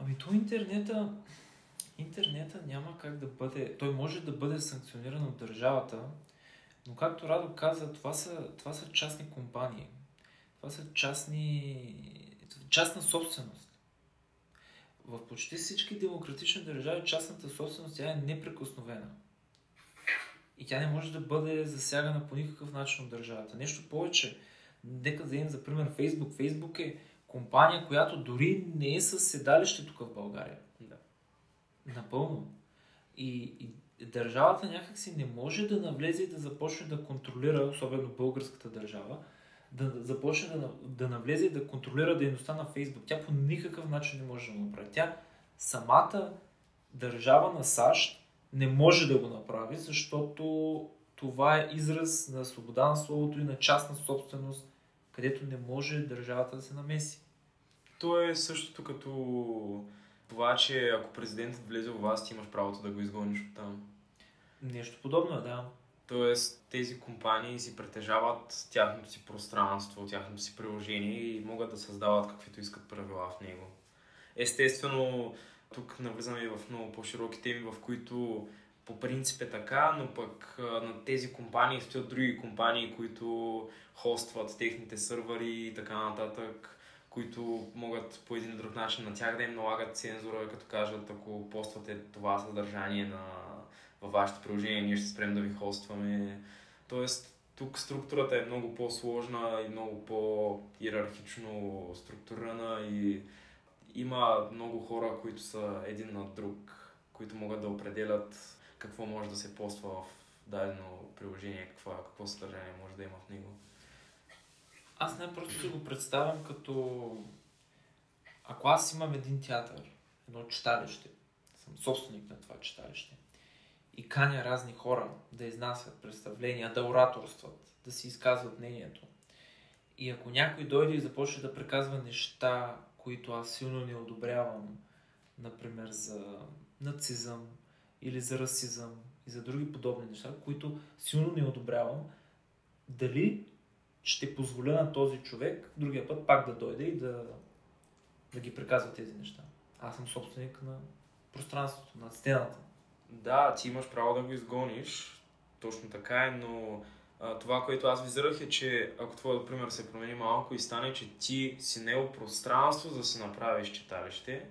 Ами то интернета, интернета няма как да бъде, той може да бъде санкциониран от държавата, но както Радо каза, това са, това са частни компании. Това са частни, частна собственост. В почти всички демократични държави частната собственост тя е неприкосновена. И тя не може да бъде засягана по никакъв начин от държавата. Нещо повече, нека да за пример Фейсбук. Фейсбук е компания, която дори не е със седалище тук в България. Напълно. И, и държавата някакси не може да навлезе и да започне да контролира, особено българската държава, да започне да, да навлезе и да контролира дейността на Фейсбук. Тя по никакъв начин не може да го направи. Тя самата държава на САЩ не може да го направи, защото това е израз на свобода на словото и на частна собственост, където не може държавата да се намеси. То е същото като това, че ако президентът влезе в власт, имаш правото да го изгониш от там. Нещо подобно да. Тоест, тези компании си притежават тяхното си пространство, тяхното си приложение и могат да създават каквито искат правила в него. Естествено, тук навлизаме и в много по-широки теми, в които по принцип е така, но пък на тези компании стоят други компании, които хостват техните сървъри и така нататък, които могат по един друг начин на тях да им налагат цензура, като кажат, ако поствате това съдържание на, във вашето приложение, ние ще спрем да ви хостваме. Тоест, тук структурата е много по-сложна и много по-иерархично структурирана и има много хора, които са един над друг, които могат да определят какво може да се поства в дадено приложение, какво, какво съдържание може да има в него. Аз не просто си го представям като... Ако аз имам един театър, едно читалище, съм собственик на това читалище, и каня разни хора да изнасят представления, да ораторстват, да си изказват мнението. И ако някой дойде и започне да преказва неща, които аз силно не одобрявам, например за нацизъм или за расизъм и за други подобни неща, които силно не одобрявам, дали ще позволя на този човек другия път пак да дойде и да, да ги преказва тези неща. Аз съм собственик на пространството, на стената. Да, ти имаш право да го изгониш, точно така е, но а, това, което аз визирах е, че ако твоят пример се промени малко и стане, че ти си нел пространство, за да си направиш читалище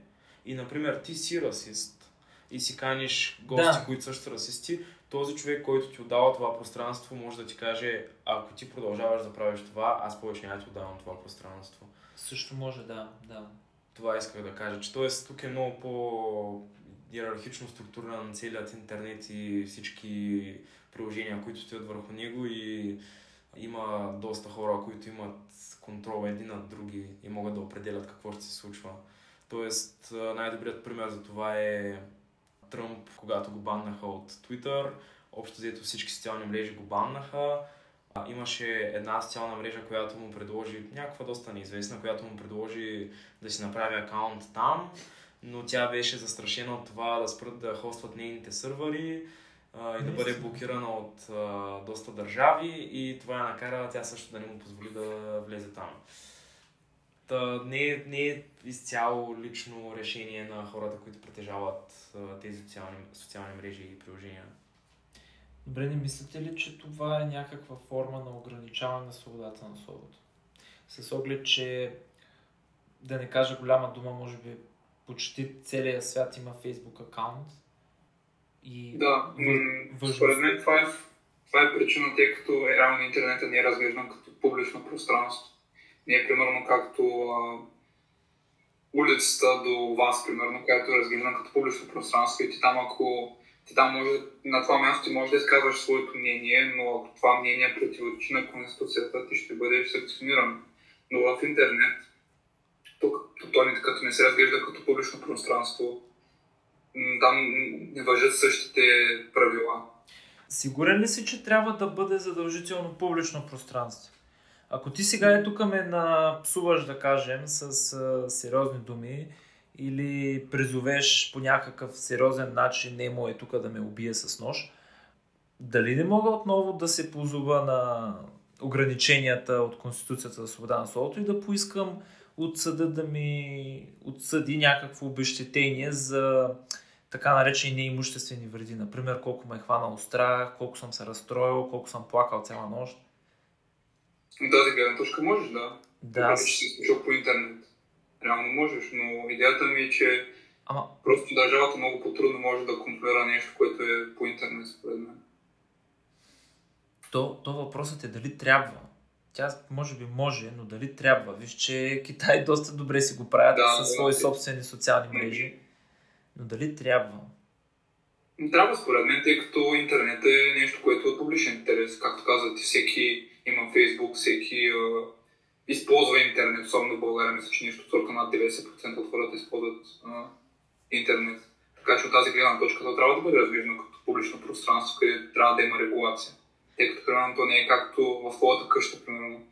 и, например, ти си расист и си каниш гости, да. които също са расисти, този човек, който ти отдава това пространство, може да ти каже, ако ти продължаваш да правиш това, аз повече няма ти отдавам това пространство. Също може, да, да. Това исках да кажа, че т.е. тук е много по иерархично структуриран на целият интернет и всички приложения, които стоят върху него и има доста хора, които имат контрол един над други и могат да определят какво ще се случва. Тоест, най-добрият пример за това е Тръмп, когато го баннаха от Twitter. Общо взето всички социални мрежи го баннаха. Имаше една социална мрежа, която му предложи, някаква доста неизвестна, която му предложи да си направи акаунт там но тя беше застрашена от това да спрат да хостват нейните сървъри а, и да бъде блокирана от а, доста държави и това е накара тя също да не му позволи да влезе там. Та, не, е, не е изцяло лично решение на хората, които притежават а, тези социални, социални мрежи и приложения. Добре, не мислите ли, че това е някаква форма на ограничаване на свободата на словото? С оглед, че да не кажа голяма дума, може би почти целият свят има Facebook акаунт. И да, според мен това е, това е причина, тъй като е, реално интернета не е разглеждан като публично пространство. Не е примерно както а, улицата до вас, примерно, която е разглеждана като публично пространство и ти там ако ти там може, на това място ти можеш да изказваш своето мнение, но ако това мнение противоречи на Конституцията, ти ще бъдеш санкциониран. Но в интернет тук то не, като не се разглежда като публично пространство, там не въжат същите правила. Сигурен ли си, че трябва да бъде задължително публично пространство? Ако ти сега е тук ме напсуваш, да кажем, с а, сериозни думи или призовеш по някакъв сериозен начин Немо е тук да ме убие с нож, дали не мога отново да се позова на ограниченията от Конституцията за свобода на словото и да поискам от съда да ми отсъди някакво обещетение за така наречени неимуществени вреди. Например, колко ме е хванал страх, колко съм се разстроил, колко съм плакал цяла нощ. От тази гледна точка можеш, да. Да. че си слушал по интернет. Реално можеш, но идеята ми е, че Ама... просто държавата много по-трудно може да контролира нещо, което е по интернет, според мен. То, то въпросът е дали трябва. Тя може би може, но дали трябва? Виж, че Китай *laughs* доста добре си го правят да, със свои да. собствени социални мрежи. Но дали трябва? Трябва според мен, тъй като интернет е нещо, което е от публичен интерес. Както казвате, всеки има Фейсбук, всеки а, използва интернет, особено в България, мисля, че нещо сорта над 90% от хората използват а, интернет. Така че от тази гледна точка това трябва да бъде разглеждано като публично пространство, където трябва да има регулация тъй като примерно то не е както в твоята къща, примерно.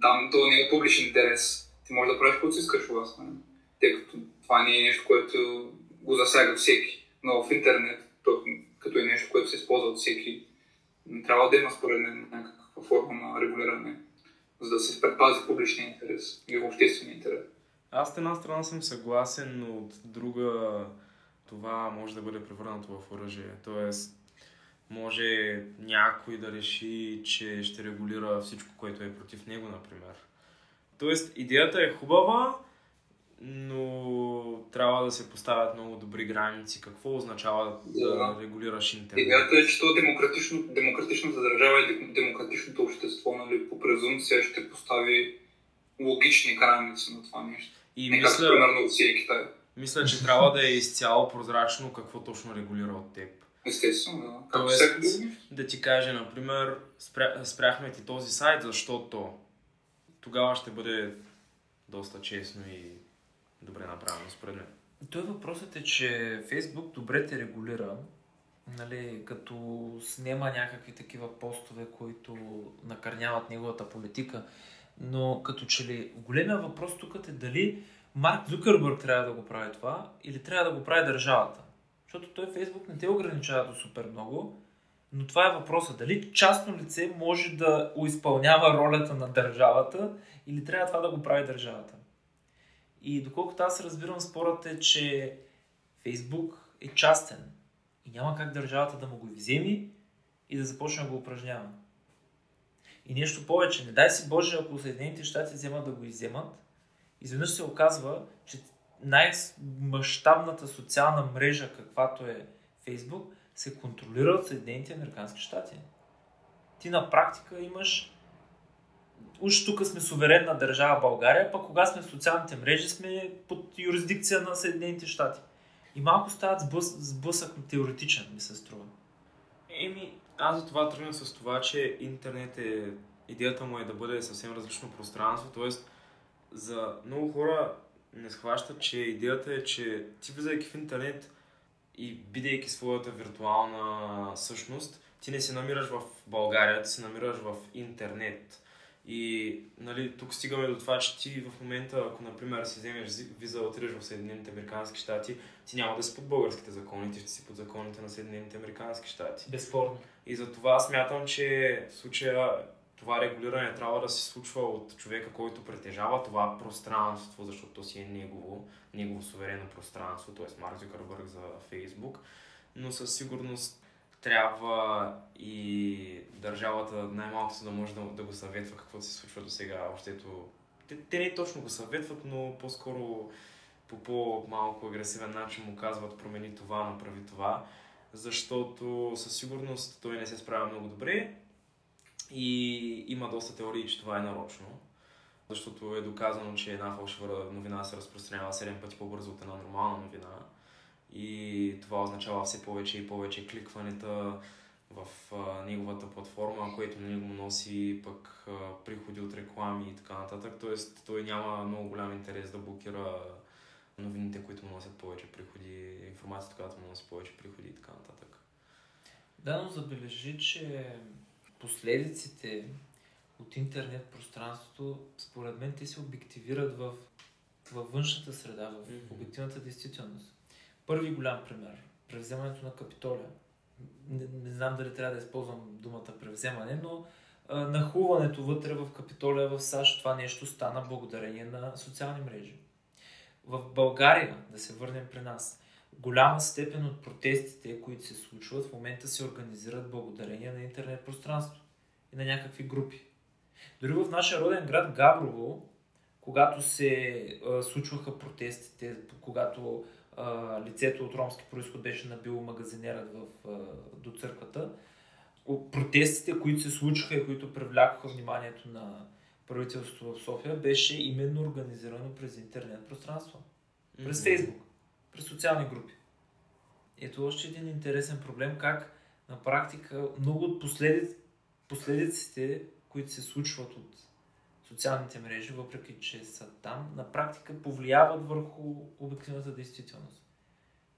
Там то не е публичен интерес. Ти можеш да правиш каквото си искаш у вас, нали? тъй като това не е нещо, което го засяга всеки. Но в интернет, то, като е нещо, което се използва от всеки, трябва да има според мен форма на регулиране, за да се предпази публичния интерес и обществения интерес. Аз от една страна съм съгласен, но от друга това може да бъде превърнато в оръжие. Тоест, може някой да реши, че ще регулира всичко, което е против него, например. Тоест, идеята е хубава, но трябва да се поставят много добри граници. Какво означава да, да регулираш интернет? Идеята е, че то демократично, демократичната държава и демократичното общество нали, по презумпция ще постави логични граници на това нещо. И Не мисля, примерно Русия и Китай. Мисля, че трябва да е изцяло прозрачно какво точно регулира от теб. Естествено, да. Тоест, да ти каже, например, спря... спряхме ти този сайт, защото тогава ще бъде доста честно и добре направено, според мен. Той въпросът е, че Фейсбук добре те регулира, нали, като снема някакви такива постове, които накърняват неговата политика. Но като че ли големия въпрос тук е дали Марк Зукърбърг трябва да го прави това или трябва да го прави държавата. Защото той Фейсбук не те ограничава до супер много, но това е въпросът. Дали частно лице може да изпълнява ролята на държавата или трябва това да го прави държавата. И доколкото аз разбирам, спорът е, че Фейсбук е частен и няма как държавата да му го вземи и да започне да го упражнява. И нещо повече, не дай си Боже, ако Съединените щати вземат да го изземат, изведнъж се оказва, че най-мащабната социална мрежа, каквато е Фейсбук, се контролира от Съединените Американски щати. Ти на практика имаш уж тук сме суверенна държава България, пък кога сме в социалните мрежи сме под юрисдикция на Съединените щати. И малко стават сблъс, сблъсък теоретичен, ми се струва. Еми, аз за това тръгна с това, че интернет е... Идеята му е да бъде съвсем различно пространство, т.е. за много хора не схващат, че идеята е, че ти влизайки в интернет и бидейки своята виртуална същност, ти не се намираш в България, ти се намираш в интернет. И нали, тук стигаме до това, че ти в момента, ако например си вземеш виза, отидеш в Съединените Американски щати, ти няма да си под българските закони, ти ще си под законите на Съединените Американски щати. Безспорно. И за това смятам, че в случая това регулиране трябва да се случва от човека, който притежава това пространство, защото то си е негово, негово суверенно пространство, т.е. Марк Зюкърбърг за Фейсбук, но със сигурност трябва и държавата най-малкото да може да, да го съветва какво се случва до сега. Общето, те, те не точно го съветват, но по-скоро по по-малко агресивен начин му казват промени това, направи това, защото със сигурност той не се справя много добре и има доста теории, че това е нарочно, защото е доказано, че една фалшива новина се разпространява 7 пъти по-бързо от една нормална новина и това означава все повече и повече кликванета в а, неговата платформа, което на него му носи пък а, приходи от реклами и така нататък. Тоест той няма много голям интерес да блокира новините, които му носят повече приходи, информацията, която му носи повече приходи и така нататък. Да, но забележи, че последиците от интернет пространството, според мен, те се обективират в, във външната среда, в mm-hmm. обективната действителност. Първи голям пример. Превземането на Капитолия. Не, не знам дали трябва да използвам думата превземане, но а, нахуването вътре в Капитолия в САЩ, това нещо стана благодарение на социални мрежи. В България, да се върнем при нас, голяма степен от протестите, които се случват, в момента се организират благодарение на интернет пространство и на някакви групи. Дори в нашия роден град Габрово, когато се а, случваха протестите, когато а, лицето от ромски происход беше набило магазинерът в, а, до църквата, протестите, които се случиха и които привлякоха вниманието на правителството в София, беше именно организирано през интернет пространство. През mm-hmm. Фейсбук, през социални групи. Ето още един интересен проблем, как на практика много от последиците последиците, които се случват от социалните мрежи, въпреки че са там, на практика повлияват върху обективната действителност.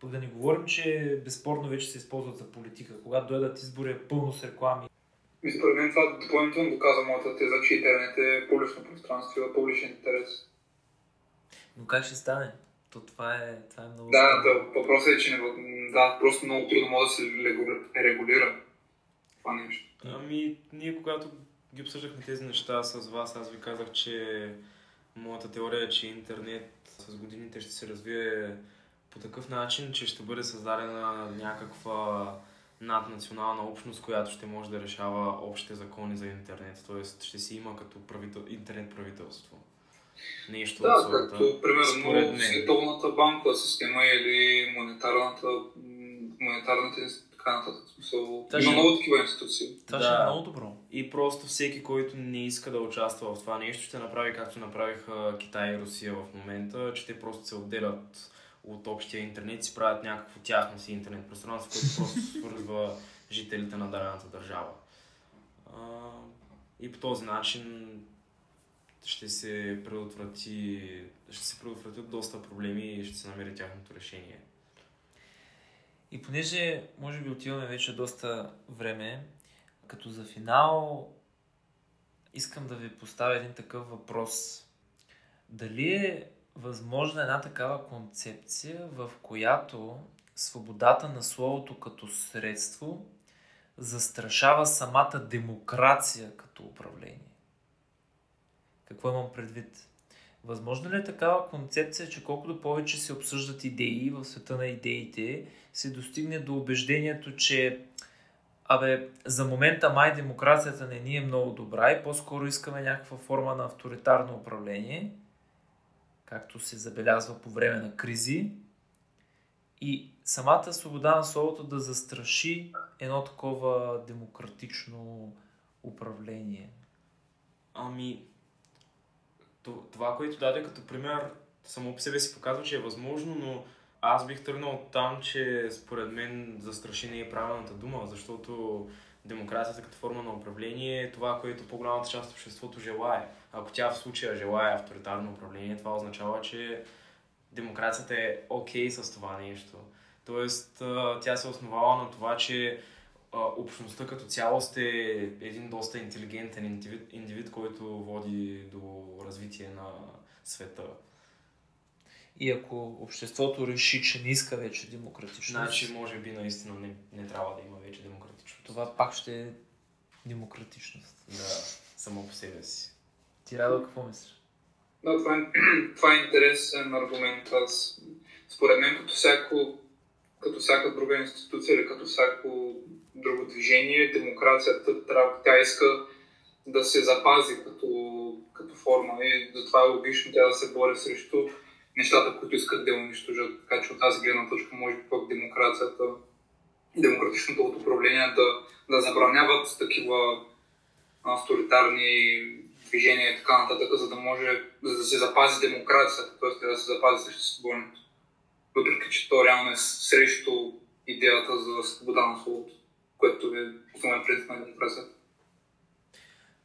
Пък да не говорим, че безспорно вече се използват за политика. Когато дойдат избори е пълно с реклами. И според мен това допълнително доказва моята теза, че интернет е публично пространство и публичен интерес. Но как ще стане? То това е, това е много... Да, да, въпросът е, че не, да, просто много трудно може да се регулира това нещо. Ами, ние когато ги обсъждахме тези неща с вас, аз ви казах, че Моята теория е, че интернет с годините ще се развие по такъв начин, че ще бъде създадена някаква наднационална общност, която ще може да решава общите закони за интернет. Тоест ще си има като правител... интернет правителство. Нещо да, от сорта. както примерно Световната банкова система или монетарната, монетарната така нататък. Смисъл, има много такива институции. Това ще е много добро. И просто всеки, който не иска да участва в това нещо, ще направи както направиха Китай и Русия в момента, че те просто се отделят от общия интернет си правят някакво тяхно си интернет пространство, което просто *laughs* свързва жителите на дадената държава. А, и по този начин ще се предотврати, ще се предотвратят доста проблеми и ще се намери тяхното решение. И понеже, може би, отиваме вече доста време, като за финал искам да ви поставя един такъв въпрос. Дали е възможна една такава концепция, в която свободата на словото като средство застрашава самата демокрация като управление. Какво имам предвид? Възможно ли е такава концепция, че колкото повече се обсъждат идеи в света на идеите, се достигне до убеждението, че абе, за момента май демокрацията не ни е много добра и по-скоро искаме някаква форма на авторитарно управление – както се забелязва по време на кризи. И самата свобода на словото да застраши едно такова демократично управление. Ами, това, което даде като пример, само по себе си показва, че е възможно, но аз бих тръгнал от там, че според мен застраши не е правилната дума, защото демокрацията като форма на управление е това, което по-голямата част от обществото желае. Ако тя в случая желая авторитарно управление, това означава, че демокрацията е окей okay с това нещо. Тоест, тя се основава на това, че общността като цялост е един доста интелигентен индивид, индивид, който води до развитие на света. И ако обществото реши, че не иска вече демократичност... Значи, може би наистина не, не трябва да има вече демократичност. Това пак ще е демократичност. Да, само по себе си. Ти, Радо, какво мислиш? Да, това е, *clears throat* това е интересен аргумент. Аз, според мен, като, всяко, като всяка друга институция или като всяко друго движение, демокрацията трябва, тя иска да се запази като, като форма и затова е логично тя да се бори срещу нещата, които искат да унищожат. Така че от тази гледна точка може би пък демокрацията демократичното управление да, да забраняват такива авторитарни движения и така нататък, за да може за да се запази демокрацията, т.е. да се запази съществуването. Въпреки, че то реално е срещу идеята за свобода на словото, което е основен принцип на демокрацията.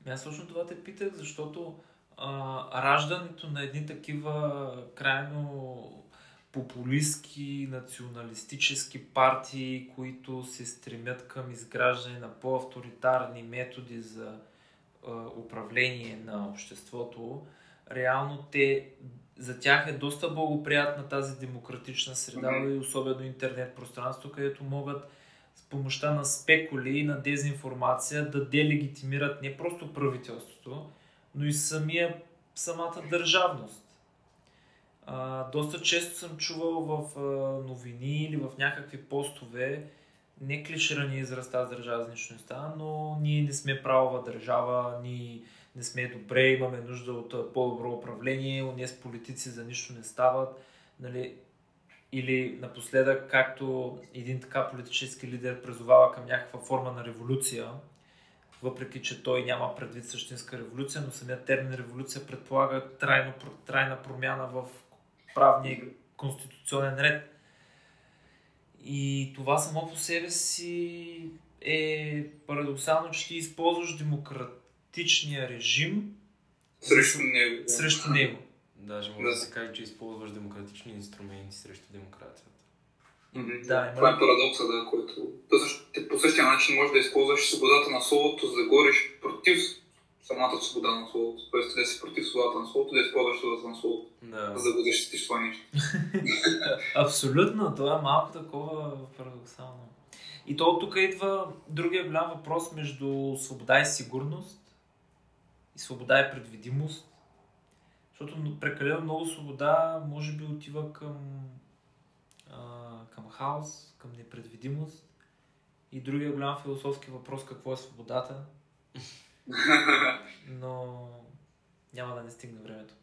Ами аз точно това те питах, защото а, раждането на едни такива крайно популистски, националистически партии, които се стремят към изграждане на по-авторитарни методи за а, управление на обществото, реално те, за тях е доста благоприятна тази демократична среда mm-hmm. и особено интернет пространство, където могат с помощта на спекули и на дезинформация да делегитимират не просто правителството, но и самия, самата държавност. А, доста често съм чувал в а, новини или в някакви постове не клиширани израз тази държава за личността, но ние не сме правова държава, ние не сме добре, имаме нужда от по-добро управление, у с политици за нищо не стават. Нали? Или напоследък, както един така политически лидер призовава към някаква форма на революция, въпреки че той няма предвид същинска революция, но самият термин революция предполага трайно, трайна промяна в правния конституционен ред. И това само по себе си е парадоксално, че ти използваш демократичния режим срещу него. Срещу него. Даже може да. се каже, че използваш демократични инструменти срещу демокрацията. Mm-hmm. Да, това е парадокса, да, който... По същия начин можеш да използваш свободата на словото, за да говориш против самата свобода на словото. Тоест да си против свободата на словото, да използваш свободата на словото. Да. За да защитиш това нещо. *laughs* Абсолютно, това е малко такова парадоксално. И то тук идва другия голям въпрос между свобода и сигурност и свобода и предвидимост. Защото прекалено много свобода може би отива към, а, към хаос, към непредвидимост. И другия голям философски въпрос какво е свободата. *laughs* Но няма да не стигне времето.